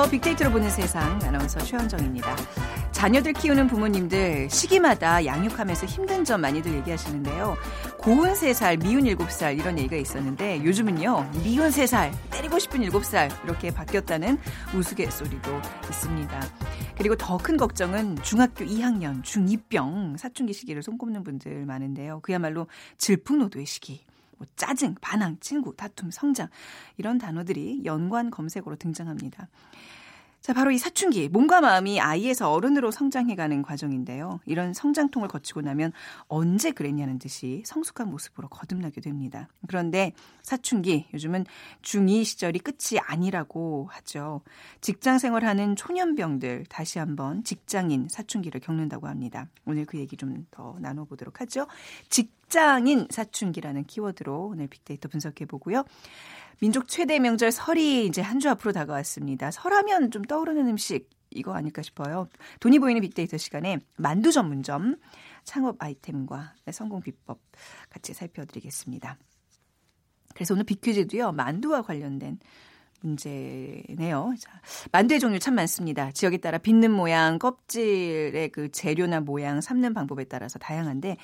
안녕하세요. 빅데이터로 보는 세상 아나운서 최현정입니다. 자녀들 키우는 부모님들 시기마다 양육하면서 힘든 점 많이들 얘기하시는데요. 고운 3살, 미운 7살 이런 얘기가 있었는데 요즘은요. 미운 3살, 때리고 싶은 7살 이렇게 바뀌었다는 우스갯소리도 있습니다. 그리고 더 큰 걱정은 중학교 2학년 중2병 사춘기 시기를 손꼽는 분들 많은데요. 그야말로 질풍노도의 시기. 뭐 짜증, 반항, 친구, 다툼, 성장 이런 단어들이 연관 검색어로 등장합니다. 자, 바로 이 사춘기, 몸과 마음이 아이에서 어른으로 성장해가는 과정인데요. 이런 성장통을 거치고 나면 언제 그랬냐는 듯이 성숙한 모습으로 거듭나게 됩니다. 그런데 사춘기, 요즘은 중2 시절이 끝이 아니라고 하죠. 직장 생활하는 초년병들 다시 한번 직장인 사춘기를 겪는다고 합니다. 오늘 그 얘기 좀 더 나눠보도록 하죠. 직장인 사춘기라는 키워드로 오늘 빅데이터 분석해 보고요. 민족 최대 명절 설이 이제 한 주 앞으로 다가왔습니다. 설하면 좀 떠오르는 음식 이거 아닐까 싶어요. 돈이 보이는 빅데이터 시간에 만두 전문점 창업 아이템과 성공 비법 같이 살펴드리겠습니다. 그래서 오늘 빅퀴즈도요. 만두와 관련된 문제네요. 자, 만두의 종류 참 많습니다. 지역에 따라 빚는 모양, 껍질의 그 재료나 모양, 삶는 방법에 따라서 다양한데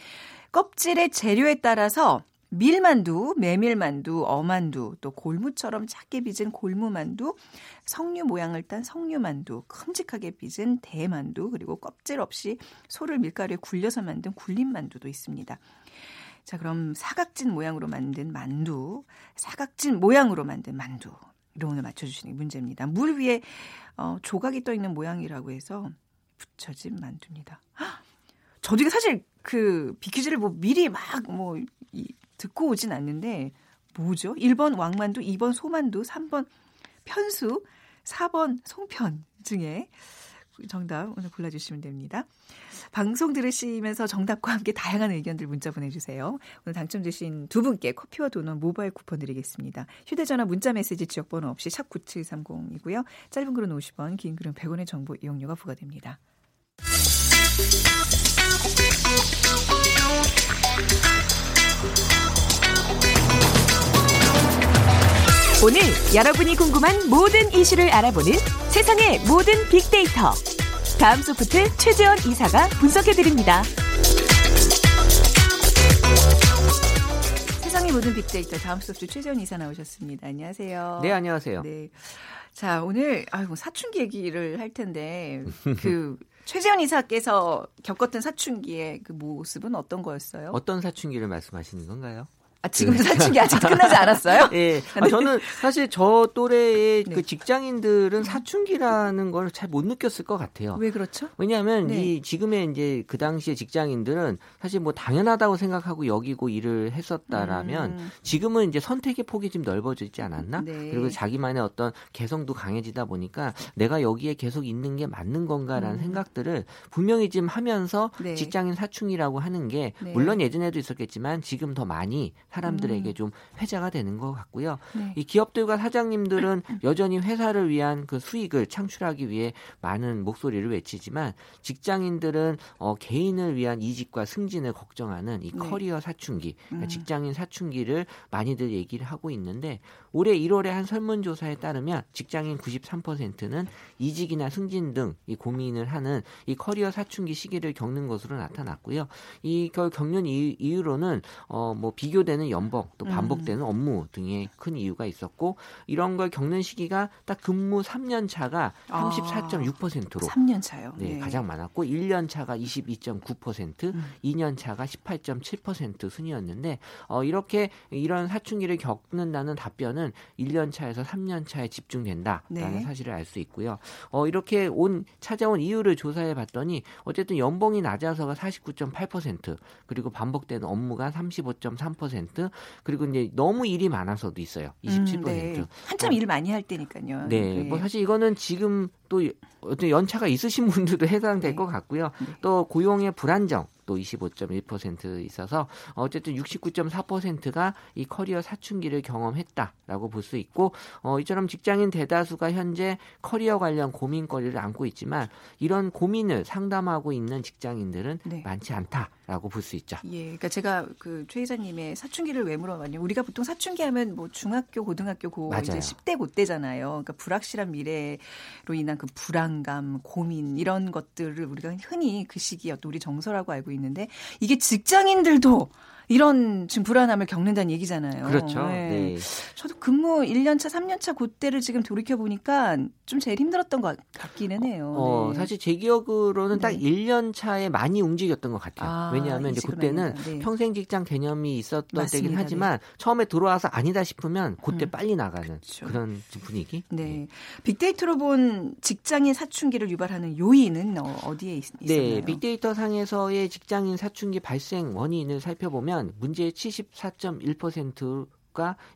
껍질의 재료에 따라서 밀만두, 메밀만두, 어만두, 또 골무처럼 작게 빚은 골무만두, 석류 모양을 딴 석류만두, 큼직하게 빚은 대만두, 그리고 껍질 없이 소를 밀가루에 굴려서 만든 굴림만두도 있습니다. 자, 그럼 사각진 모양으로 만든 만두, 사각진 모양으로 만든 만두. 이런 오늘 맞춰주시는 게 문제입니다. 물 위에 어, 조각이 떠 있는 모양이라고 해서 붙여진 만두입니다. 저도 이게 사실 그 비키즈를 뭐 미리 막 뭐 듣고 오진 않는데 뭐죠? 1번 왕만두, 2번 소만두, 3번 편수, 4번 송편 중에 정답 오늘 골라주시면 됩니다. 방송 들으시면서 정답과 함께 다양한 의견들 문자 보내주세요. 오늘 당첨되신 두 분께 커피와 도넛 모바일 쿠폰 드리겠습니다. 휴대전화 문자 메시지 지역번호 없이 샵 9730이고요. 짧은 글은 50원, 긴 글은 100원의 정보 이용료가 부과됩니다. 오늘 여러분이 궁금한 모든 이슈를 알아보는 세상의 모든 빅데이터. 다음 소프트 최재원 이사가 분석해드립니다. 세상의 모든 빅데이터 다음 소프트 최재원 이사 나오셨습니다. 안녕하세요. 네, 안녕하세요. 네. 자, 오늘 아이고 사춘기 얘기를 할 텐데 그 최재현 이사께서 겪었던 사춘기의 그 모습은 어떤 거였어요? 어떤 사춘기를 말씀하시는 건가요? 아, 지금 사춘기 아직 끝나지 않았어요? 예. 아, 저는 사실 저 또래의 네. 그 직장인들은 사춘기라는 걸 잘 못 느꼈을 것 같아요. 왜 그렇죠? 왜냐하면 네. 이 지금의 이제 그 당시에 직장인들은 사실 뭐 당연하다고 생각하고 여기고 일을 했었다라면 음. 지금은 이제 선택의 폭이 좀 넓어지지 않았나? 네. 그리고 자기만의 어떤 개성도 강해지다 보니까 내가 여기에 계속 있는 게 맞는 건가라는 음. 생각들을 분명히 지금 하면서 네. 직장인 사춘기라고 하는 게 네. 물론 예전에도 있었겠지만 지금 더 많이 사람들에게 음. 좀 회자가 되는 것 같고요. 네. 이 기업들과 사장님들은 여전히 회사를 위한 그 수익을 창출하기 위해 많은 목소리를 외치지만 직장인들은 어, 개인을 위한 이직과 승진을 걱정하는 이 네. 커리어 사춘기, 그러니까 음. 직장인 사춘기를 많이들 얘기를 하고 있는데 올해 1월에 한 설문조사에 따르면 직장인 93%는 이직이나 승진 등 이 고민을 하는 이 커리어 사춘기 시기를 겪는 것으로 나타났고요. 이걸 겪는 이유로는 어, 뭐 비교되는 되는 연봉 또 음. 반복되는 음. 업무 등의 큰 이유가 있었고 이런 걸 겪는 시기가 딱 근무 3년 차가 34.6%로 아, 3년 차요. 네, 네, 가장 많았고 1년 차가 22.9%, 음. 2년 차가 18.7% 순이었는데 어 이렇게 이런 사춘기를 겪는다는 답변은 1년 차에서 3년 차에 집중된다라는 네. 사실을 알 수 있고요. 어 이렇게 온 찾아온 이유를 조사해 봤더니 어쨌든 연봉이 낮아서가 49.8% 그리고 반복되는 업무가 35.3% 27% 그리고 이제 너무 일이 많아서도 있어요. 27%. 음, 네. 한참 어. 일 많이 할 때니까요. 네. 네. 뭐 사실 이거는 지금 또 어떤 연차가 있으신 분들도 해당될 네. 것 같고요. 네. 또 고용의 불안정 또 25.1% 있어서 어쨌든 69.4%가 이 커리어 사춘기를 경험했다라고 볼 수 있고 어 이처럼 직장인 대다수가 현재 커리어 관련 고민거리를 안고 있지만 이런 고민을 상담하고 있는 직장인들은 네. 많지 않다. 라고 볼 수 있죠. 예, 그러니까 제가 그 최 이사님의 사춘기를 왜 물어봤냐. 우리가 보통 사춘기 하면 뭐 중학교, 고등학교 고 맞아요. 이제 10대 그때잖아요. 그러니까 불확실한 미래로 인한 그 불안감, 고민 이런 것들을 우리가 흔히 그 시기에 어떤 우리 정서라고 알고 있는데 이게 직장인들도 이런 지금 불안함을 겪는다는 얘기잖아요. 그렇죠. 네. 네. 저도 근무 1년차, 3년차 그때를 지금 돌이켜 보니까 좀 제일 힘들었던 것 같기는 해요. 어, 네. 사실 제 기억으로는 딱 1년 차에 많이 움직였던 것 같아요. 아, 왜냐하면 이제 그때는 네. 평생 직장 개념이 있었던 맞습니다. 때긴 하지만 네. 처음에 들어와서 아니다 싶으면 그때 음. 빨리 나가는 그렇죠. 그런 분위기. 네. 빅데이터로 본 직장인 사춘기를 유발하는 요인은 어, 디에 있, 네, 있었나요? 네. 빅데이터 상에서의 직장인 사춘기 발생 원인을 살펴보면 문제의 74.1%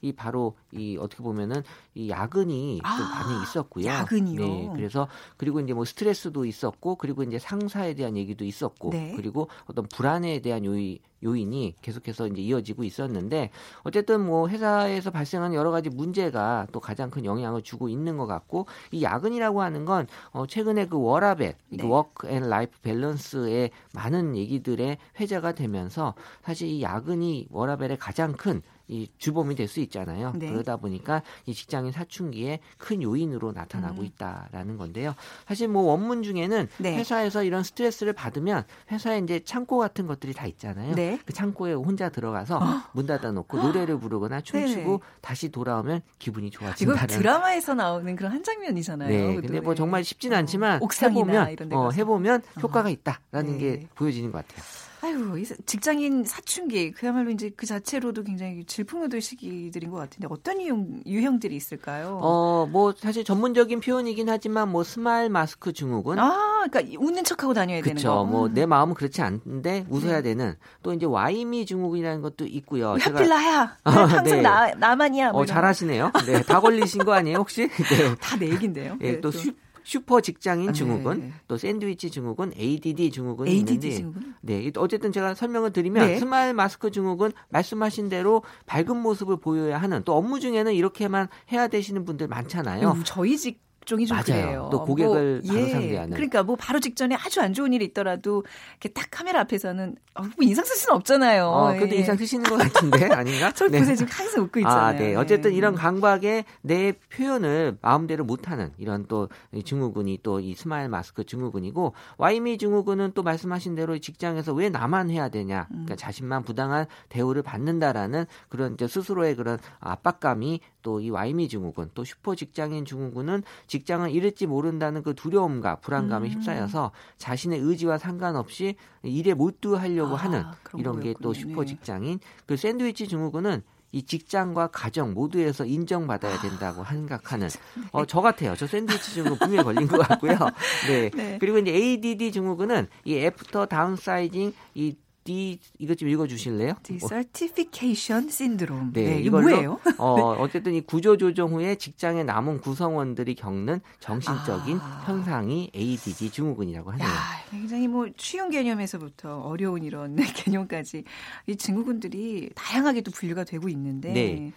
이 바로 이 어떻게 보면은 이 야근이 아, 좀 많이 있었고요. 야근이요. 네, 그래서 그리고 이제 뭐 스트레스도 있었고 그리고 이제 상사에 대한 얘기도 있었고 네. 그리고 어떤 불안에 대한 요인 요인이 계속해서 이제 이어지고 있었는데 어쨌든 뭐 회사에서 발생하는 여러 가지 문제가 또 가장 큰 영향을 주고 있는 것 같고 이 야근이라고 하는 건 어, 최근에 그 워라밸, 네. work and life balance의 많은 얘기들의 회자가 되면서 사실 이 야근이 워라벨의 가장 큰 이 주범이 될 수 있잖아요. 네. 그러다 보니까 이 직장인 사춘기에 큰 요인으로 나타나고 음. 있다라는 건데요. 사실 뭐 원문 중에는 네. 회사에서 이런 스트레스를 받으면 회사에 이제 창고 같은 것들이 다 있잖아요. 네. 그 창고에 혼자 들어가서 어? 문 닫아 놓고 노래를 부르거나 춤추고 네 다시 돌아오면 기분이 좋아진다는. 이거 드라마에서 나오는 그런 한 장면이잖아요. 네. 근데 뭐 정말 쉽지는 않지만 어, 해보면 어, 해보면 어. 효과가 있다라는 게 네. 보여지는 것 같아요. 아유, 직장인 사춘기 그야말로 이제 그 자체로도 굉장히 질풍노도의 시기들인 것 같은데 어떤 유형, 유형들이 있을까요? 어, 뭐 사실 전문적인 표현이긴 하지만 뭐 smile mask 증후군. 아, 그러니까 웃는 척하고 다녀야 그쵸, 되는 거. 뭐 내 음. 마음은 그렇지 않은데 웃어야 네. 되는 또 이제 why me 증후군이라는 것도 있고요. 하필 나야. 네, 항상 네. 나 나만이야. 뭐 어, 잘하시네요. 네, 다 걸리신 거 아니에요 혹시? 네. 다 내 얘긴데요. 예, 네, 또 슈, 슈퍼 직장인 아, 증후군, 네. 또 샌드위치 증후군, ADD 증후군이 ADD 있는데, 증후군? 네, 어쨌든 제가 설명을 드리면 네. smile mask 증후군 말씀하신 대로 밝은 모습을 보여야 하는 또 업무 중에는 이렇게만 해야 되시는 분들 많잖아요. 음, 저희 직 종이 좀 맞아요. 그래요. 또 고객을 뭐, 바로 예. 상대하는. 그러니까 뭐 바로 직전에 아주 안 좋은 일이 있더라도 이렇게 딱 카메라 앞에서는 어, 뭐 인상 쓸 수는 없잖아요. 어, 그래도 예. 인상 쓰시는 것 같은데 아닌가? 저 네. 지금 항상 웃고 있잖아요. 아, 네. 어쨌든 이런 강박에 내 표현을 마음대로 못하는 이런 또 증후군이 또 이 smile mask 증후군이고 why me 증후군은 또 말씀하신 대로 직장에서 왜 나만 해야 되냐? 그러니까 음. 자신만 부당한 대우를 받는다라는 그런 이제 스스로의 그런 압박감이 또 이 why me 증후군 또 슈퍼 직장인 증후군은 직장을 잃을지 모른다는 그 두려움과 불안감에 음. 휩싸여서 자신의 의지와 상관없이 일에 몰두하려고 아, 하는 이런 게 또 슈퍼 네. 직장인 그 샌드위치 증후군은 이 직장과 가정 모두에서 인정받아야 아, 된다고 생각하는 어, 저 같아요. 저 샌드위치 증후군 분명히 걸린 것 같고요. 네. 네. 그리고 이제 ADD 증후군은 이 After Downsizing 이 D 이것 좀 읽어 주실래요? Decertification Syndrome. 네, 네 이거 뭐예요? 어, 어쨌든 이 구조 조정 후에 직장에 남은 구성원들이 겪는 정신적인 아. 현상이 ADD 증후군이라고 하네요. 야, 굉장히 뭐 쉬운 개념에서부터 어려운 이런 개념까지 이 증후군들이 다양하게 도 분류가 되고 있는데 네.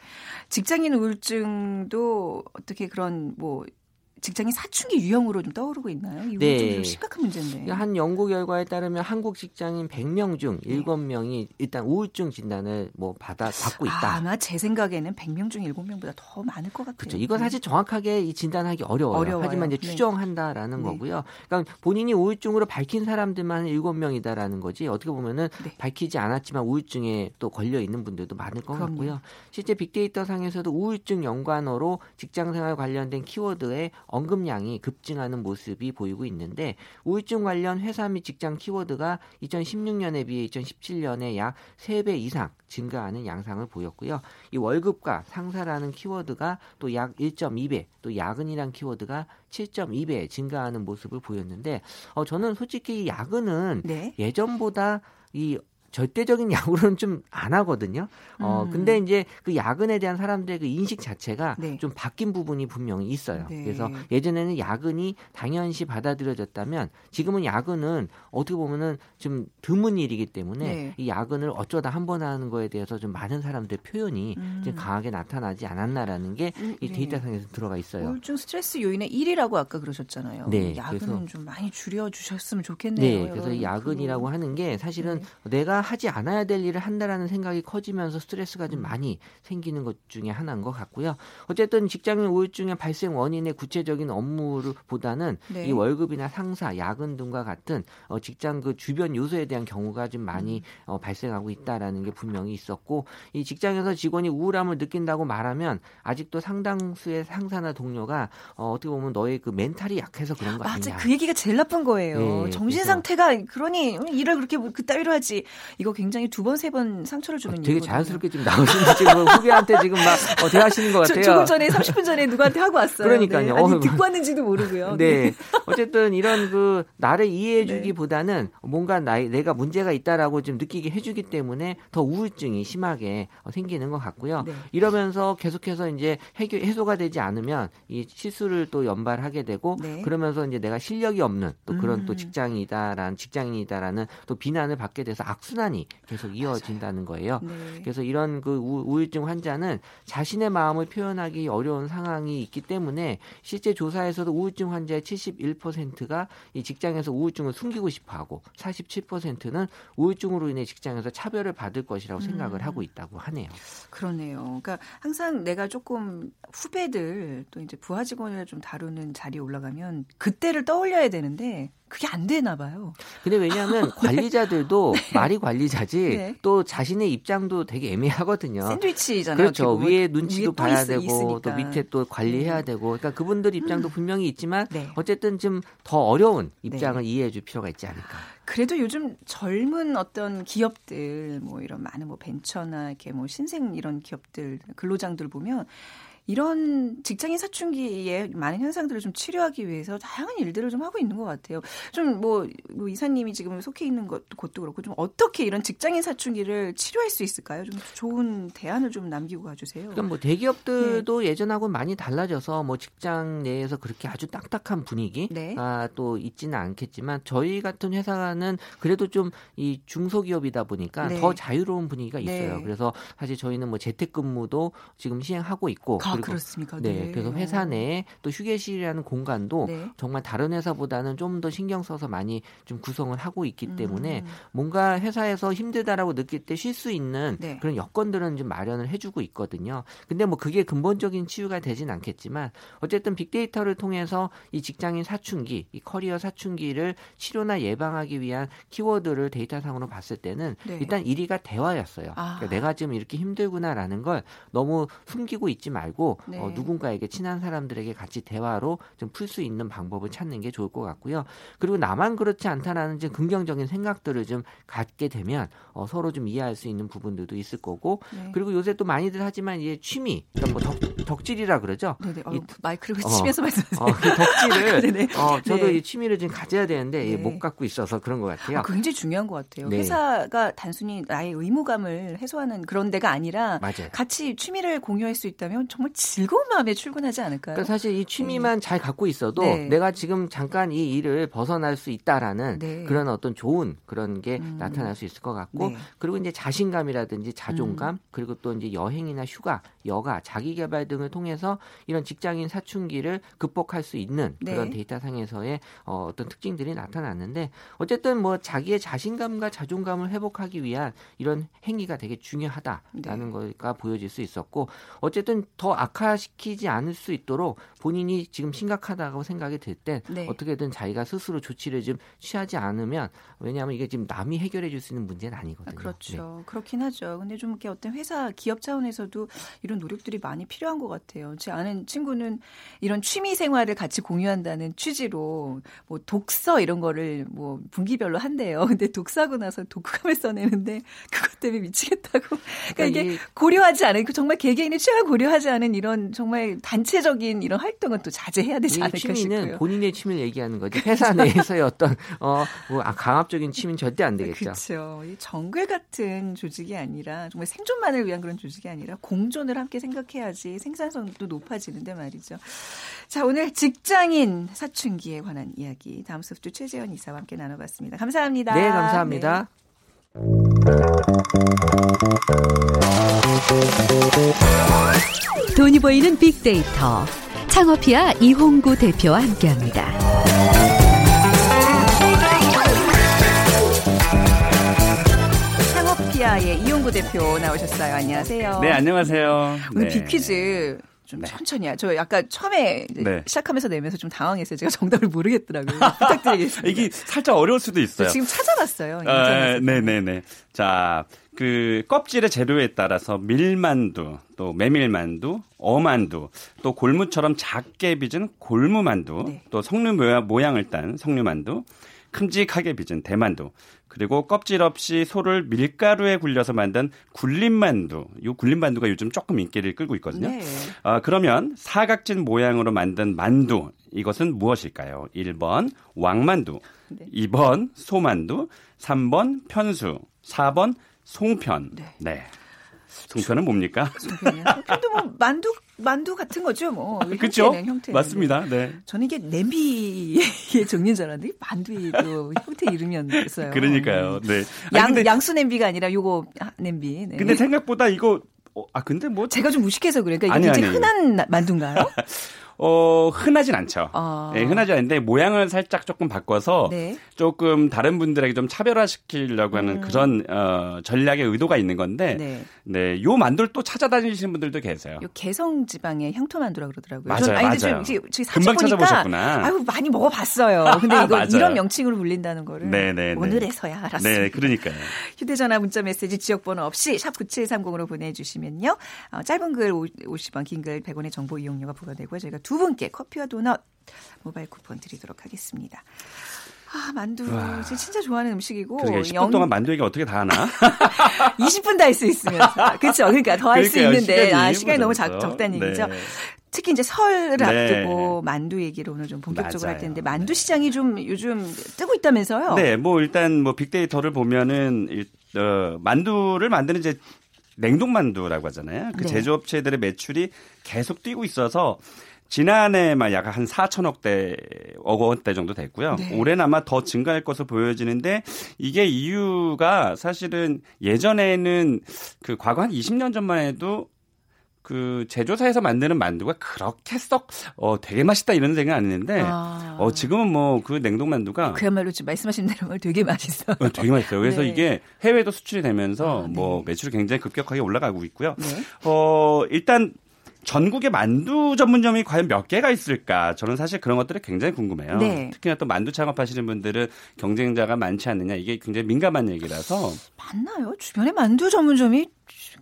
직장인 우울증도 어떻게 그런 뭐 직장인 사춘기 유형으로 좀 떠오르고 있나요? 이건 네. 좀 심각한 문제인데. 한 연구 결과에 따르면 한국 직장인 100명 중 네. 7명이 일단 우울증 진단을 뭐 받아 받고 있다. 아, 아마 제 생각에는 100명 중 7명보다 더 많을 것 같아요. 그렇죠. 이건 사실 정확하게 이 진단하기 어려워요. 어려워요. 하지만 이제 네. 추정한다라는 네. 거고요. 그러니까 본인이 우울증으로 밝힌 사람들만 7명이다라는 거지. 어떻게 보면은 네. 밝히지 않았지만 우울증에 또 걸려 있는 분들도 많을 것 그럼요. 같고요. 실제 빅데이터 상에서도 우울증 연관어로 직장 생활 관련된 키워드에 언급량이 급증하는 모습이 보이고 있는데 우울증 관련 회사 및 직장 키워드가 2016년에 비해 2017년에 약 3배 이상 증가하는 양상을 보였고요. 이 월급과 상사라는 키워드가 또 약 1.2배, 또 야근이란 키워드가 7.2배 증가하는 모습을 보였는데 어 저는 솔직히 야근은 네? 예전보다 이 절대적인 야구로는 좀 안 하거든요. 어, 음. 근데 이제 그 야근에 대한 사람들의 그 인식 자체가 네. 좀 바뀐 부분이 분명히 있어요. 네. 그래서 예전에는 야근이 당연시 받아들여졌다면 지금은 야근은 어떻게 보면은 좀 드문 일이기 때문에 네. 이 야근을 어쩌다 한 번 하는 거에 대해서 좀 많은 사람들의 표현이 음. 좀 강하게 나타나지 않았나라는 게이 음, 네. 데이터상에서 들어가 있어요. 우울증 스트레스 요인의 1위라고 아까 그러셨잖아요. 네. 야근은 좀 많이 줄여 주셨으면 좋겠네요. 네. 그래서 야근이라고 하는 게 사실은 네. 내가 하지 않아야 될 일을 한다라는 생각이 커지면서 스트레스가 좀 음. 많이 생기는 것 중에 하나인 것 같고요. 어쨌든 직장인 우울증의 발생 원인의 구체적인 업무를 보다는 네. 이 월급이나 상사, 야근 등과 같은 어, 직장 그 주변 요소에 대한 경우가 좀 많이 음. 어, 발생하고 있다라는 게 분명히 있었고 이 직장에서 직원이 우울함을 느낀다고 말하면 아직도 상당수의 상사나 동료가 어, 어떻게 보면 너의 그 멘탈이 약해서 그런 거 아니냐. 맞아, 그 얘기가 제일 나쁜 거예요. 네, 정신 상태가 그러니 일을 그렇게 그따위로 하지. 이거 굉장히 두 번, 세 번 상처를 주는 어, 되게 얘기거든요. 자연스럽게 지금 나오시는데 지금 후배한테 지금 막 어, 대하시는 것 같아요. 조금 전에 30분 전에 누구한테 하고 왔어요. 그러니까요. 네. 아니, 듣고 왔는지도 모르고요. 네. 네. 어쨌든 이런 그 나를 이해해주기보다는 네. 뭔가 나, 내가 문제가 있다라고 좀 느끼게 해주기 때문에 더 우울증이 심하게 어, 생기는 것 같고요. 네. 이러면서 계속해서 이제 해결, 해소가 되지 않으면 이 실수를 또 연발하게 되고 네. 그러면서 이제 내가 실력이 없는 또 그런 음. 또 직장이다라는 직장인이다라는 또 비난을 받게 돼서 악순환 이 계속 이어진다는 거예요. 네. 그래서 이런 그 우울증 환자는 자신의 마음을 표현하기 어려운 상황이 있기 때문에 실제 조사에서도 우울증 환자의 71%가 이 직장에서 우울증을 숨기고 싶어 하고 47%는 우울증으로 인해 직장에서 차별을 받을 것이라고 음. 생각을 하고 있다고 하네요. 그러네요. 그러니까 항상 내가 조금 후배들 또 이제 부하 직원을 좀 다루는 자리에 올라가면 그때를 떠올려야 되는데 그게 안 되나 봐요. 근데 왜냐하면 네. 관리자들도 네. 말이 관리자지 네. 또 자신의 입장도 되게 애매하거든요. 샌드위치잖아요. 그렇죠. 위에 눈치도 위에 봐야 있, 되고 있으니까. 또 밑에 또 관리해야 네. 되고 그러니까 그분들 입장도 음. 분명히 있지만 네. 어쨌든 좀 더 어려운 입장을 네. 이해해 줄 필요가 있지 않을까. 그래도 요즘 젊은 어떤 기업들 뭐 이런 많은 뭐 벤처나 이렇게 뭐 신생 이런 기업들 근로장들 보면 이런 직장인 사춘기에 많은 현상들을 좀 치료하기 위해서 다양한 일들을 좀 하고 있는 것 같아요. 좀뭐 뭐 이사님이 지금 속해 있는 것, 것도 그렇고 좀 어떻게 이런 직장인 사춘기를 치료할 수 있을까요? 좀 좋은 대안을 좀 남기고 가주세요. 그럼 뭐 대기업들도 네. 예전하고 많이 달라져서 뭐 직장 내에서 그렇게 아주 딱딱한 분위기가 네. 또 있지는 않겠지만 저희 같은 회사는 그래도 좀 이 중소기업이다 보니까 네. 더 자유로운 분위기가 있어요. 네. 그래서 사실 저희는 뭐 재택근무도 지금 시행하고 있고 아, 그리고 그렇습니까? 네. 네. 그래서 회사 내에 또 휴게실이라는 공간도 네. 정말 다른 회사보다는 좀 더 신경 써서 많이 좀 구성을 하고 있기 때문에 음. 뭔가 회사에서 힘들다라고 느낄 때 쉴 수 있는 네. 그런 여건들은 좀 마련을 해주고 있거든요. 근데 뭐 그게 근본적인 치유가 되진 않겠지만 어쨌든 빅데이터를 통해서 이 직장인 사춘기, 이 커리어 사춘기를 치료나 예방하기 위한 키워드를 데이터상으로 봤을 때는 네. 일단 1위가 대화였어요. 아. 그러니까 내가 지금 이렇게 힘들구나라는 걸 너무 숨기고 있지 말고 말고 네. 어, 누군가에게 친한 사람들에게 같이 대화로 좀 풀 수 있는 방법을 찾는 게 좋을 것 같고요. 그리고 나만 그렇지 않다라는 좀 긍정적인 생각들을 좀 갖게 되면 어, 서로 좀 이해할 수 있는 부분들도 있을 거고 네. 그리고 요새 또 많이들 하지만 이제 취미 그러니까 뭐 덕, 질이라 그러죠. 네네. 어, 이, 마이크를 치면서 어, 말씀하세요. 어, 그 덕질을 어, 저도 네. 이 취미를 좀 가져야 되는데 네. 못 갖고 있어서 그런 것 같아요. 아, 굉장히 중요한 것 같아요. 네. 회사가 단순히 나의 의무감을 해소하는 그런 데가 아니라 맞아요. 같이 취미를 공유할 수 있다면 정말 즐거운 마음에 출근하지 않을까요? 그러니까 사실 이 취미만 네. 잘 갖고 있어도 네. 내가 지금 잠깐 이 일을 벗어날 수 있다라는 네. 그런 어떤 좋은 그런 게 음. 나타날 수 있을 것 같고 네. 그리고 이제 자신감이라든지 자존감 음. 그리고 또 이제 여행이나 휴가, 여가, 자기 개발 등을 통해서 이런 직장인 사춘기를 극복할 수 있는 네. 그런 데이터 상에서의 어, 어떤 특징들이 나타났는데 어쨌든 뭐 자기의 자신감과 자존감을 회복하기 위한 이런 행위가 되게 중요하다라는 네. 거가 보여질 수 있었고 어쨌든 더 악화시키지 않을 수 있도록 본인이 지금 심각하다고 생각이 들때 네. 어떻게든 자기가 스스로 조치를 좀 취하지 않으면 왜냐하면 이게 지금 남이 해결해 줄 수 있는 문제는 아니거든요. 아, 그렇죠. 네. 그렇긴 하죠. 근데 좀 이렇게 어떤 회사 기업 차원에서도 이런 노력들이 많이 필요한 것 같아요. 제 아는 친구는 이런 취미 생활을 같이 공유한다는 취지로 뭐 독서 이런 거를 뭐 분기 주기별로 한대요. 근데 독사고 나서 독감을 써내는데 그것 때문에 미치겠다고. 그러니까, 그러니까 이게 고려하지 않은 그 정말 개개인의 취향을 고려하지 않은 이런 정말 단체적인 이런 활동은 또 자제해야 되지 않을까 취미는 싶고요. 본인의 취미를 얘기하는 거지. 회사 내에서의 어떤 어, 뭐 아, 강압적인 취미는 절대 안 되겠죠. 그렇죠. 이 정글 같은 조직이 아니라 정말 생존만을 위한 그런 조직이 아니라 공존을 함께 생각해야지 생산성도 높아지는데 말이죠. 자, 오늘 직장인 사춘기에 관한 이야기 다음 소프트 최재현 이사와 함께 나눠봤습니다. 감사합니다. 네, 감사합니다. 네. 돈이 보이는 빅데이터 창업피아 이홍구 대표와 함께합니다. 창업피아의 이홍구 대표 나오셨어요. 안녕하세요. 네, 안녕하세요. 오늘 네. 빅퀴즈 좀 네. 천천히 하. 저 약간 처음에 네. 시작하면서 내면서 좀 당황했어요. 제가 정답을 모르겠더라고요. 부탁드리겠습니다. 이게 살짝 어려울 수도 있어요. 지금 찾아봤어요. 아, 네네네. 자, 그 껍질의 재료에 따라서 밀만두, 또 메밀만두, 어만두, 또 골무처럼 작게 빚은 골무만두, 네. 또 석류 모양을 딴 석류만두, 큼직하게 빚은 대만두, 그리고 껍질 없이 소를 밀가루에 굴려서 만든 굴림만두. 이 굴림만두가 요즘 조금 인기를 끌고 있거든요. 네. 어, 그러면 사각진 모양으로 만든 만두. 이것은 무엇일까요? 1번 왕만두, 네. 2번 소만두, 3번 편수, 4번 송편. 네. 네. 송편은 뭡니까? 송편이요? 송편도 뭐 만두 만두 같은 거죠, 뭐. 그렇죠. 형태는. 맞습니다. 네. 저는 이게 냄비의 종류인 줄 알았는데 만두에도 형태 이름이었어요. 그러니까요. 네. 양 근데, 양수 냄비가 아니라 요거 냄비. 네. 근데 생각보다 이거 어, 아 근데 뭐 제가 좀 무식해서 그래. 그러니까 이게 아니, 아니, 흔한 만두인가요? 어, 흔하진 않죠. 아. 네, 흔하지 않은데 모양을 살짝 조금 바꿔서 네. 조금 다른 분들에게 좀 차별화시키려고 하는 음. 그런 어, 전략의 의도가 있는 건데 네. 네, 요 만두를 또 찾아다니시는 분들도 계세요. 요 개성 지방의 향토 만두라 그러더라고요. 맞아요, 아니, 맞아요. 저기, 저기 금방 찾아보셨구나. 아유 많이 먹어봤어요. 근데 이거 이런 명칭으로 불린다는 거를 네네, 네, 네. 오늘에서야 알았어요. 네, 그러니까요. 휴대전화, 문자 메시지, 지역번호 없이 샵 #9730으로 보내주시면요, 어, 짧은 글 50원, 긴 글 100원의 정보 이용료가 부과되고요. 저희가 두 분께 커피와 도넛 모바일 쿠폰 드리도록 하겠습니다. 아, 만두. 와. 진짜 좋아하는 음식이고. 그러게 10분 영... 동안 만두 얘기 어떻게 다 하나? 20분 다 할 수 있으면서. 그렇죠. 그러니까 더 할 수 있는데 시간이, 아, 시간이 너무 작, 적다는 네. 얘기죠. 특히 이제 설을 네. 앞두고 만두 얘기를 오늘 좀 본격적으로 맞아요. 할 텐데 만두 시장이 좀 요즘 뜨고 있다면서요? 네, 뭐 일단 뭐 빅데이터를 보면은 어, 만두를 만드는 이제 냉동만두라고 하잖아요. 그 네. 제조업체들의 매출이 계속 뛰고 있어서 지난해만 약 한 4천억 대 억 원대 정도 됐고요. 네. 올해는 아마 더 증가할 것으로 보여지는데 이게 이유가 사실은 예전에는 그 과거 한 20년 전만 해도 그 제조사에서 만드는 만두가 그렇게 썩 어, 되게 맛있다 이런 생각 안 했는데 아. 어, 지금은 뭐 그 냉동 만두가 그야말로 지금 말씀하신 대로 되게 맛있어요. 어, 되게 맛있어요. 그래서 네. 이게 해외도 수출이 되면서 아, 네. 뭐 매출이 굉장히 급격하게 올라가고 있고요. 네. 어, 일단 전국에 만두 전문점이 과연 몇 개가 있을까? 저는 사실 그런 것들이 굉장히 궁금해요. 네. 특히나 또 만두 창업하시는 분들은 경쟁자가 많지 않느냐 이게 굉장히 민감한 얘기라서. 맞나요? 주변에 만두 전문점이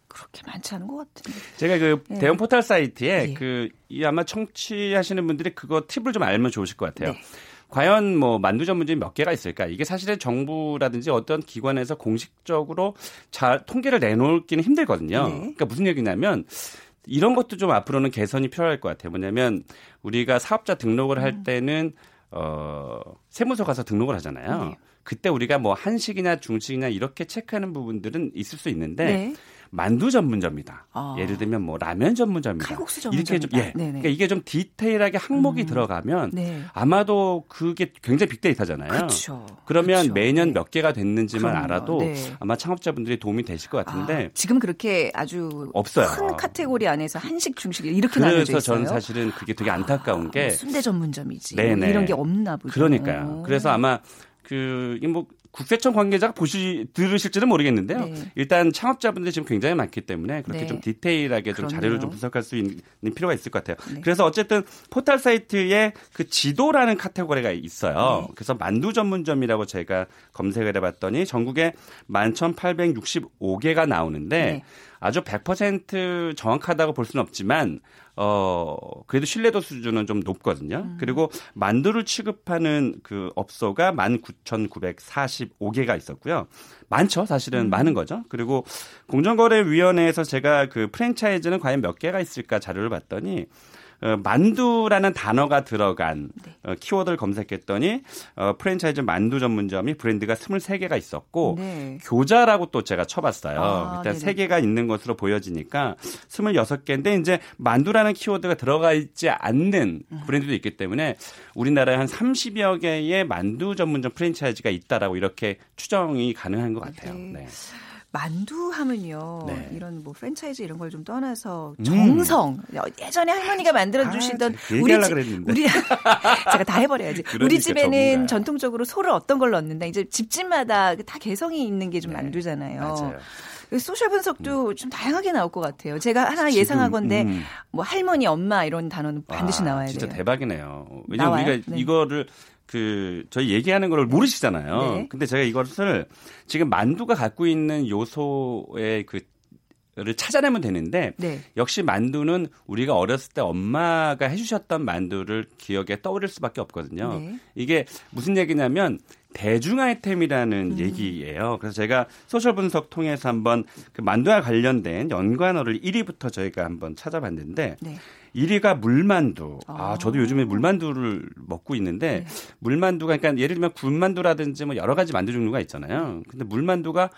그렇게 많지 않은 것 같은데. 제가 그 네. 대형 포털 사이트에 네. 그 아마 청취하시는 분들이 그거 팁을 좀 알면 좋으실 것 같아요. 네. 과연 뭐 만두 전문점이 몇 개가 있을까? 이게 사실은 정부라든지 어떤 기관에서 공식적으로 잘 통계를 내놓기는 힘들거든요. 네. 그러니까 무슨 얘기냐면 이런 것도 좀 앞으로는 개선이 필요할 것 같아요. 뭐냐면 우리가 사업자 등록을 할 음. 때는 어 세무서 가서 등록을 하잖아요. 네. 그때 우리가 뭐 한식이나 중식이나 이렇게 체크하는 부분들은 있을 수 있는데 네. 만두 전문점이다. 아. 예를 들면 뭐 라면 전문점이다. 칼국수 전문점이다. 이렇게 좀 예. 그러니까 이게 좀 디테일하게 항목이 음. 들어가면 네. 아마도 그게 굉장히 빅데이터잖아요. 그렇죠. 그러면 그렇죠. 매년 네. 몇 개가 됐는지만 그럼요. 알아도 네. 아마 창업자분들이 도움이 되실 것 같은데 아, 지금 그렇게 아주 없어요. 큰 카테고리 안에서 한식, 중식 이렇게 나눠져 있어요. 그래서 저는 사실은 그게 되게 안타까운 아, 게 순대 전문점이지. 네네. 이런 게 없나 보죠. 그러니까요. 오. 그래서 아마 그뭐 국세청 관계자가 보시 들으실지는 모르겠는데요. 네. 일단 창업자분들이 지금 굉장히 많기 때문에 그렇게 네. 좀 디테일하게 좀 자료를 좀 분석할 수 있는 필요가 있을 것 같아요. 네. 그래서 어쨌든 포털 사이트에 그 지도라는 카테고리가 있어요. 네. 그래서 만두 전문점이라고 제가 검색을 해봤더니 전국에 11,865개가 나오는데 네. 아주 100% 정확하다고 볼 수는 없지만 어 그래도 신뢰도 수준은 좀 높거든요. 음. 그리고 만두를 취급하는 그 업소가 19,945개가 있었고요. 많죠. 사실은 음. 많은 거죠. 그리고 공정거래위원회에서 제가 그 프랜차이즈는 과연 몇 개가 있을까 자료를 봤더니 어, 만두라는 단어가 들어간 네. 어, 키워드를 검색했더니 어, 프랜차이즈 만두 전문점이 브랜드가 23개가 있었고 네. 교자라고 또 제가 쳐봤어요. 아, 일단 네네. 3개가 있는 것으로 보여지니까 26개인데 이제 만두라는 키워드가 들어가 있지 않는 음. 브랜드도 있기 때문에 우리나라에 한 30여 개의 만두 전문점 프랜차이즈가 있다라고 이렇게 추정이 가능한 것 같아요. 네. 네. 만두 하면요. 네. 이런 뭐 프랜차이즈 이런 걸 좀 떠나서 음. 정성. 음. 예전에 할머니가 만들어 아, 주시던 아, 우리 집 우리 제가 다 해버려야지. 그러니까 우리 집에는 전문가. 전통적으로 소를 어떤 걸 넣는다. 이제 집집마다 다 개성이 있는 게좀 네. 만두잖아요. 맞아요. 그 소셜 분석도 음. 좀 다양하게 나올 것 같아요. 제가 하나 예상하건데 음. 뭐 할머니, 엄마 이런 단어는 반드시 아, 나와야 진짜 돼요. 진짜 대박이네요. 왜냐면? 우리가 네. 이거를 그 저희 얘기하는 걸 모르시잖아요. 네. 근데 제가 이것을 지금 만두가 갖고 있는 요소의 그 를 찾아내면 되는데 네. 역시 만두는 우리가 어렸을 때 엄마가 해주셨던 만두를 기억에 떠오를 수밖에 없거든요. 네. 이게 무슨 얘기냐면 대중 아이템이라는 음. 얘기예요. 그래서 제가 소셜 분석 통해서 한번 그 만두와 관련된 연관어를 1위부터 저희가 한번 찾아봤는데 네. 1위가 물만두. 아, 아, 저도 요즘에 물만두를 먹고 있는데 네. 물만두가 그러니까 예를 들면 군만두라든지 뭐 여러 가지 만두 종류가 있잖아요. 근데 물만두가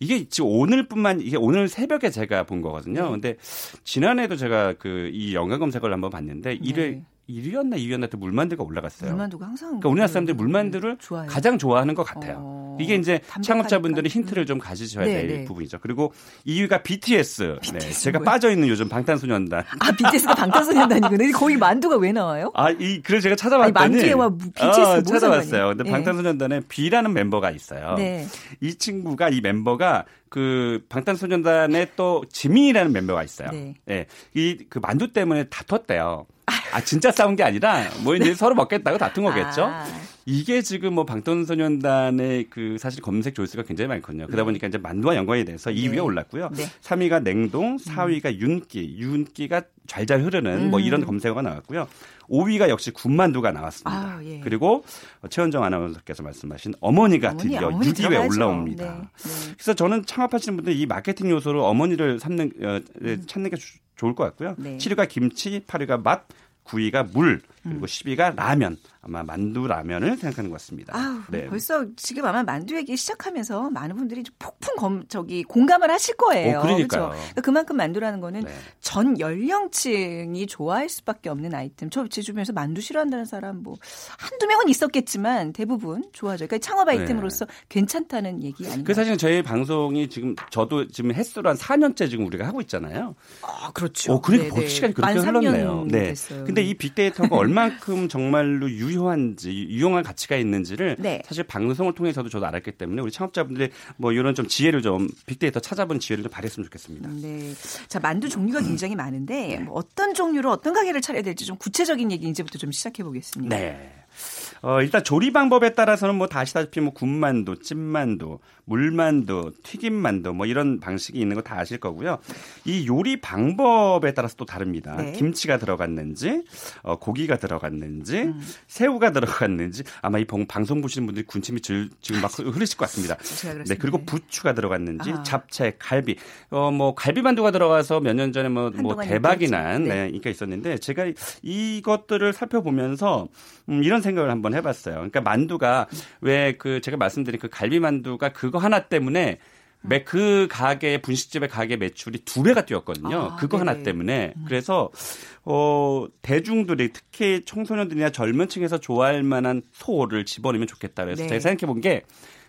이게 지금 오늘뿐만 이게 오늘 새벽에 제가 본 거거든요. 네. 근데 지난해도 제가 그이 영화 검색을 한번 봤는데 1회 네. 1위였나 2위였나 때 물만두가 올라갔어요. 물만두가 항상 그러니까 우리나라 사람들이 물만두를 좋아요. 가장 좋아하는 것 같아요. 어... 이게 이제 창업자분들이 힌트를 좀 가지셔야 네, 될 네. 부분이죠. 그리고 2위가 BTS. BTS 네, 제가 빠져 있는 요즘 방탄소년단. 아 BTS가 방탄소년단이구나. 거기 만두가 왜 나와요? 아이 그래서 제가 찾아봤더니 만두와 BTS 어, 찾아봤어요. 근데 네. 방탄소년단에 B라는 멤버가 있어요. 네. 이 친구가 이 멤버가 그 방탄소년단에 또 지민이라는 멤버가 있어요. 네. 네. 이그 만두 때문에 다퉜대요. 아 진짜 싸운 게 아니라 뭐 이제 서로 먹겠다고 다툰 거겠죠. 아. 이게 지금 뭐 방탄소년단의 그 사실 검색 조회수가 굉장히 많거든요. 그러다 네. 보니까 이제 만두와 연관이 돼서 2위에 네. 올랐고요. 네. 3위가 냉동, 4위가 음. 윤기, 윤기가 잘잘 흐르는 음. 뭐 이런 검색어가 나왔고요. 5위가 역시 군만두가 나왔습니다. 아, 예. 그리고 최현정 아나운서께서 말씀하신 어머니가 어머니, 드디어 어머니 6위에 올라옵니다. 네, 네. 그래서 저는 창업하시는 분들 이 마케팅 요소로 어머니를 삼는 어, 음. 찾는 게 좋을 것 같고요. 네. 7위가 김치, 8위가 맛, 9위가 물, 그리고 10위가 음. 라면. 아마 만두 라면을 생각하는 것 같습니다. 아, 네. 벌써 지금 아마 만두 얘기 시작하면서 많은 분들이 폭풍 검, 저기 공감을 하실 거예요. 어, 그러니까요. 그러니까 그만큼 만두라는 거는 네. 전 연령층이 좋아할 수밖에 없는 아이템. 저 제 주변에서 만두 싫어한다는 사람 뭐 한두 명은 있었겠지만 대부분 좋아하죠. 그러니까 창업 아이템으로서 네. 괜찮다는 얘기 아닌가요? 그 사실은 저희 방송이 지금 저도 지금 횟수로 한 4년째 지금 우리가 하고 있잖아요. 아, 그렇죠. 어, 그러니까 벌써 시간이 그렇게 흘렀네요. 네. 됐어요. 근데 이 빅데이터가 얼 만큼 정말로 유효한지 유용한 가치가 있는지를 네. 사실 방송을 통해서도 저도 알았기 때문에 우리 창업자분들이 뭐 이런 좀 지혜를 좀 빅데이터 찾아본 지혜를 좀 발휘했으면 좋겠습니다. 네. 자 만두 종류가 굉장히 많은데 뭐 어떤 종류로 어떤 가게를 차려야 될지 좀 구체적인 얘기 이제부터 좀 시작해 보겠습니다. 네. 어, 일단 조리 방법에 따라서는 뭐 다 아시다시피 뭐 군만두, 찐만두, 물만두, 튀김만두 뭐 이런 방식이 있는 거 다 아실 거고요. 이 요리 방법에 따라서 또 다릅니다. 네. 김치가 들어갔는지, 어, 고기가 들어갔는지, 음. 새우가 들어갔는지 아마 이 방송 보시는 분들이 군침이 질, 지금 막 흐르실 것 같습니다. 네, 그리고 부추가 들어갔는지, 아. 잡채, 갈비, 어, 뭐 갈비만두가 들어가서 몇 년 전에 뭐, 뭐 대박이 난 네. 네, 인기가 있었는데 제가 이것들을 살펴보면서 음, 이런 생각을 한번 해봤어요. 그러니까 만두가 왜 그 제가 말씀드린 그 갈비 만두가 그거 하나 때문에 매그 가게 분식집의 가게 매출이 두 배가 뛰었거든요. 아, 그거 네네. 하나 때문에 음. 그래서 어 대중들이 특히 청소년들이나 젊은 층에서 좋아할 만한 소를 집어넣으면 좋겠다 그래서 네. 제가 생각해 본 게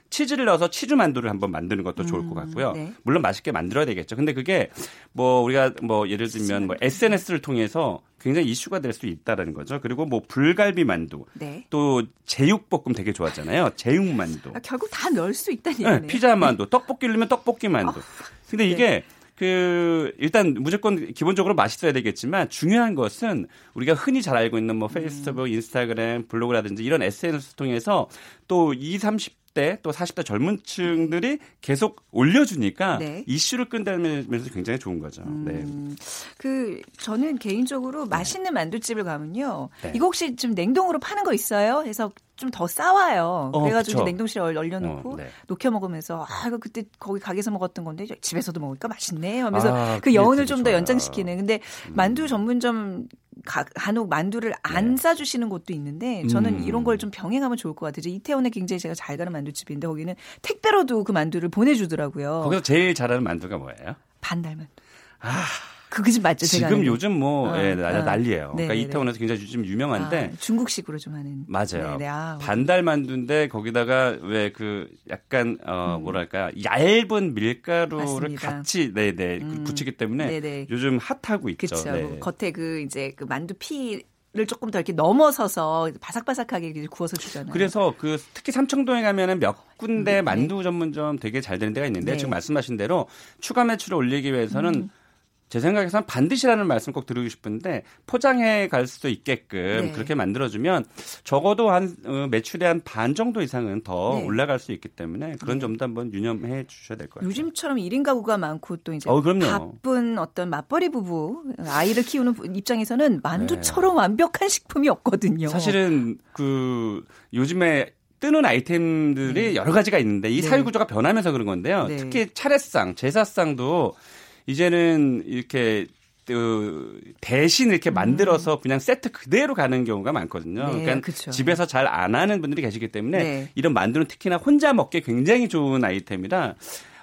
치즈를 넣어서 치즈 만두를 한번 만드는 것도 좋을 것 음, 같고요. 네. 물론 맛있게 만들어야 되겠죠. 근데 그게 뭐 우리가 뭐 예를 들면 뭐 SNS를 통해서 굉장히 이슈가 될 수 있다라는 거죠. 그리고 뭐 불갈비 만두, 네. 또 제육볶음 되게 좋아하잖아요. 제육 만두. 아, 결국 다 넣을 수 있다는 얘기네요. 네, 피자 만두, 떡볶이 넣으면 떡볶이 만두. 아, 근데 네. 이게 그 일단 무조건 기본적으로 맛있어야 되겠지만 중요한 것은 우리가 흔히 잘 알고 있는 뭐 페이스북, 음. 인스타그램, 블로그라든지 이런 SNS 통해서 또 20, 30 30대 또 40대 젊은 층들이 계속 올려주니까 네. 이슈를 끈다면서 굉장히 좋은 거죠. 음, 네. 그 저는 개인적으로 맛있는 만두집을 가면요. 네. 이거 혹시 좀 냉동으로 파는 거 있어요? 해서 좀 더 싸와요. 어, 그래가지고 냉동실에 얼려놓고 어, 네. 녹여 먹으면서 아 이거 그때 거기 가게에서 먹었던 건데 집에서도 먹으니까 맛있네 하면서 아, 그 여운을 좀 더 연장시키는. 근데 음. 만두 전문점 간혹 만두를 안 네. 싸주시는 곳도 있는데 저는 음. 이런 걸 좀 병행하면 좋을 것 같아요. 이태원에 굉장히 제가 잘 가는 만두집인데 거기는 택배로도 그 만두를 보내주더라고요. 거기서 제일 잘하는 만두가 뭐예요? 반달만. 아. 그게 좀 맞죠? 지금 제가 요즘 뭐 어, 예, 어. 난리예요. 그러니까 이태원에서 굉장히 요즘 유명한데 아, 중국식으로 좀 하는 맞아요. 아, 반달 만두인데 거기다가 왜 그 약간 어 음. 뭐랄까 얇은 밀가루를 맞습니다. 같이 네네 네, 음. 굳히기 때문에 네네. 요즘 핫하고 있죠. 그렇죠. 네. 겉에 그 이제 그 만두 피 를 조금 더 이렇게 넘어서서 바삭바삭하게 구워서 주잖아요. 그래서 그 특히 삼청동에 가면은 몇 군데 음, 네. 만두 전문점 되게 잘 되는 데가 있는데 네. 지금 말씀하신 대로 추가 매출을 올리기 위해서는 음. 제 생각에서는 반드시라는 말씀 꼭 드리고 싶은데 포장해 갈 수도 있게끔 네. 그렇게 만들어주면 적어도 한 어, 매출의 한 반 정도 이상은 더 네. 올라갈 수 있기 때문에 그런 네. 점도 한번 유념해 주셔야 될 것 같아요. 요즘처럼 1인 가구가 많고 또 이제 어, 바쁜 어떤 맞벌이 부부 아이를 키우는 입장에서는 만두처럼 네. 완벽한 식품이 없거든요. 사실은 그 요즘에 뜨는 아이템들이 네. 여러 가지가 있는데 이 네. 사회 구조가 변하면서 그런 건데요. 특히 차례상, 제사상도 이제는 이렇게 그 대신 이렇게 만들어서 음. 그냥 세트 그대로 가는 경우가 많거든요. 네, 그러니까 그쵸. 집에서 잘 안 하는 분들이 계시기 때문에 네. 이런 만두는 특히나 혼자 먹기 굉장히 좋은 아이템이라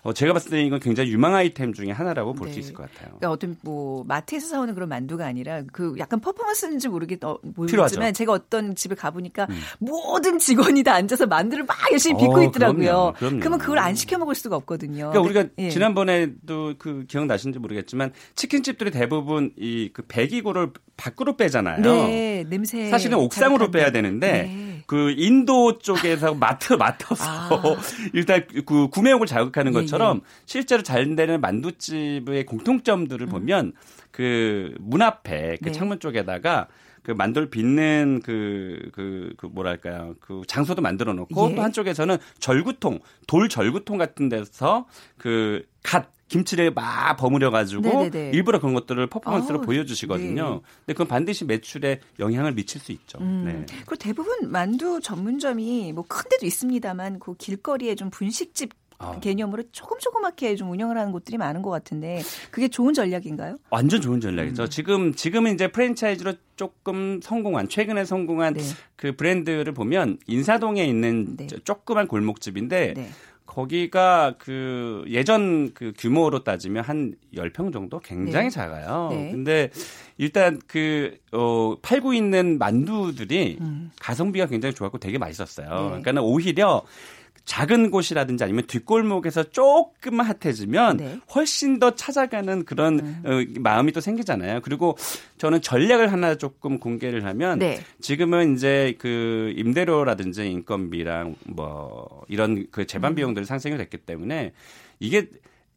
어, 제가 봤을 때 이건 굉장히 유망 아이템 중에 하나라고 볼수 네. 있을 것 같아요. 그러니까 어떤 뭐 마트에서 사오는 그런 만두가 아니라 그 약간 퍼포먼스인지 모르겠, 어, 모르겠지만 제가 어떤 집에 가보니까 음. 모든 직원이 다 앉아서 만두를 막 열심히 빚고 어, 있더라고요. 그럼요, 그럼요. 그러면 그걸 안 시켜 먹을 수가 없거든요. 그러니까 우리가 예. 지난번에도 그 기억나신지 모르겠지만 치킨집들이 대부분 이 그 배기구를 밖으로 빼잖아요. 네, 냄새. 사실은 옥상으로 빼야 되는데 네. 그 인도 쪽에서 마트 맡아서 아. 일단 그 구매욕을 자극하는 예, 것처럼 예, 예. 실제로 잘 되는 만두집의 공통점들을 음. 보면 그 문 앞에 그 네. 창문 쪽에다가 그 만두를 빚는 그, 그, 그 뭐랄까요. 그 장소도 만들어 놓고 예. 또 한쪽에서는 절구통, 돌 절구통 같은 데서 그 갓 김치를 막 버무려 가지고 일부러 그런 것들을 퍼포먼스로 아 보여주시거든요. 네. 근데 그건 반드시 매출에 영향을 미칠 수 있죠. 음. 네. 그리고 대부분 만두 전문점이 뭐 큰 데도 있습니다만 그 길거리에 좀 분식집 아. 개념으로 조금 조그맣게 좀 운영을 하는 곳들이 많은 것 같은데 그게 좋은 전략인가요? 완전 좋은 전략이죠. 음. 지금 지금은 이제 프랜차이즈로 조금 성공한 최근에 성공한 네. 그 브랜드를 보면 인사동에 있는 네. 조그만 골목집인데 네. 거기가 그 예전 그 규모로 따지면 한 10평 정도 굉장히 네. 작아요. 네. 근데 일단 그, 어, 팔고 있는 만두들이 음. 가성비가 굉장히 좋았고 되게 맛있었어요. 네. 그러니까 오히려 작은 곳이라든지 아니면 뒷골목에서 조금만 핫해지면 네. 훨씬 더 찾아가는 그런 음. 어, 마음이 또 생기잖아요. 그리고 저는 전략을 하나 조금 공개를 하면 네. 지금은 이제 그 임대료라든지 인건비랑 뭐 이런 그 재반 음. 비용들이 상승이 됐기 때문에 이게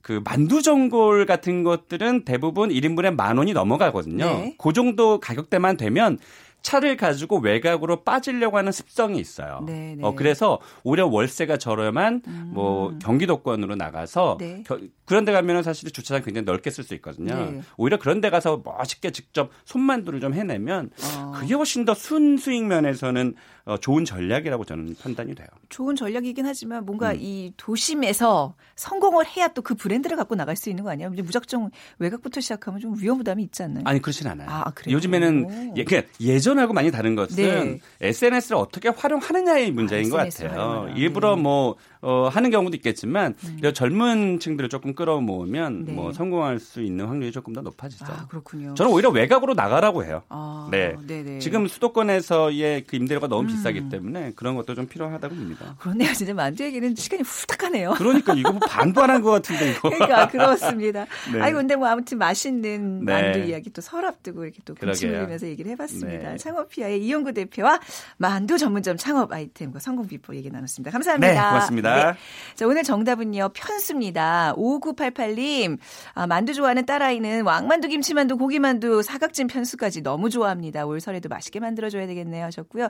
그 만두 전골 같은 것들은 대부분 1인분에 만 원이 넘어가거든요. 네. 그 정도 가격대만 되면 차를 가지고 외곽으로 빠지려고 하는 습성이 있어요. 네, 네. 어, 그래서 오히려 월세가 저렴한 음. 뭐 경기도권으로 나가서 네. 겨, 그런 데 가면은 사실 주차장 굉장히 넓게 쓸 수 있거든요. 네. 오히려 그런 데 가서 멋있게 직접 손만두를 좀 해내면 어. 그게 훨씬 더 순수익 면에서는 어, 좋은 전략이라고 저는 판단이 돼요. 좋은 전략이긴 하지만 뭔가 음. 이 도심에서 성공을 해야 또 그 브랜드를 갖고 나갈 수 있는 거 아니야? 무작정 외곽부터 시작하면 좀 위험 부담이 있지 않나요? 아니 그렇진 않아요. 아, 그래요? 요즘에는 예, 그러니까 예전하고 많이 다른 것은 네. SNS를 어떻게 활용하느냐의 문제인 아, 것 같아요. 일부러 네. 뭐 어, 하는 경우도 있겠지만 음. 젊은 층들을 조금 끌어모으면 네. 뭐 성공할 수 있는 확률이 조금 더 높아지죠. 아, 그렇군요. 저는 오히려 외곽으로 나가라고 해요. 아, 네. 네네. 지금 수도권에서의 그 임대료가 너무 음. 비싸기 때문에 그런 것도 좀 필요하다고 봅니다. 그렇네요. 진짜 만두 얘기는 시간이 후딱하네요. 그러니까 이거 뭐 반도 안한것 같은데 이거. 그러니까 그렇습니다. 네. 아이고 근데 뭐 아무튼 맛있는 네. 만두 이야기 또 서랍 두고 이렇게 또 군침 흘리면서 얘기를 해봤습니다. 네. 창업피아의 이용구 대표와 만두 전문점 창업 아이템과 성공 비법 얘기 나눴습니다. 감사합니다. 네, 고맙습니다. 네. 자 오늘 정답은요 편수입니다. 5988님 아, 만두 좋아하는 딸아이는 왕만두, 김치만두, 고기만두, 사각진 편수까지 너무 좋아합니다. 올 설에 겨울에도 맛있게 만들어줘야 되겠네요 하셨고요.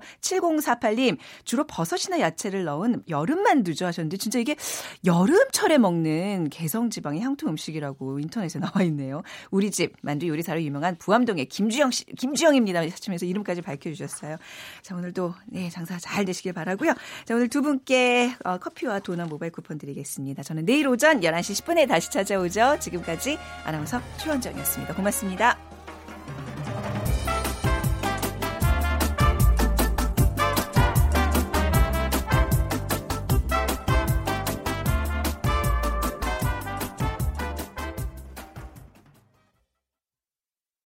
7048님 주로 버섯이나 야채를 넣은 여름 만두죠 하셨는데 진짜 이게 여름철에 먹는 개성지방의 향토 음식이라고 인터넷에 나와 있네요. 우리 집 만두 요리사로 유명한 부암동의 김주영 씨, 김주영입니다. 하시면서 이름까지 밝혀주셨어요. 자 오늘도 네 장사 잘 되시길 바라고요. 자 오늘 두 분께 어, 커피와 도넛 모바일 쿠폰 드리겠습니다. 저는 내일 오전 11시 10분에 다시 찾아오죠. 지금까지 아나운서 최원정이었습니다. 고맙습니다.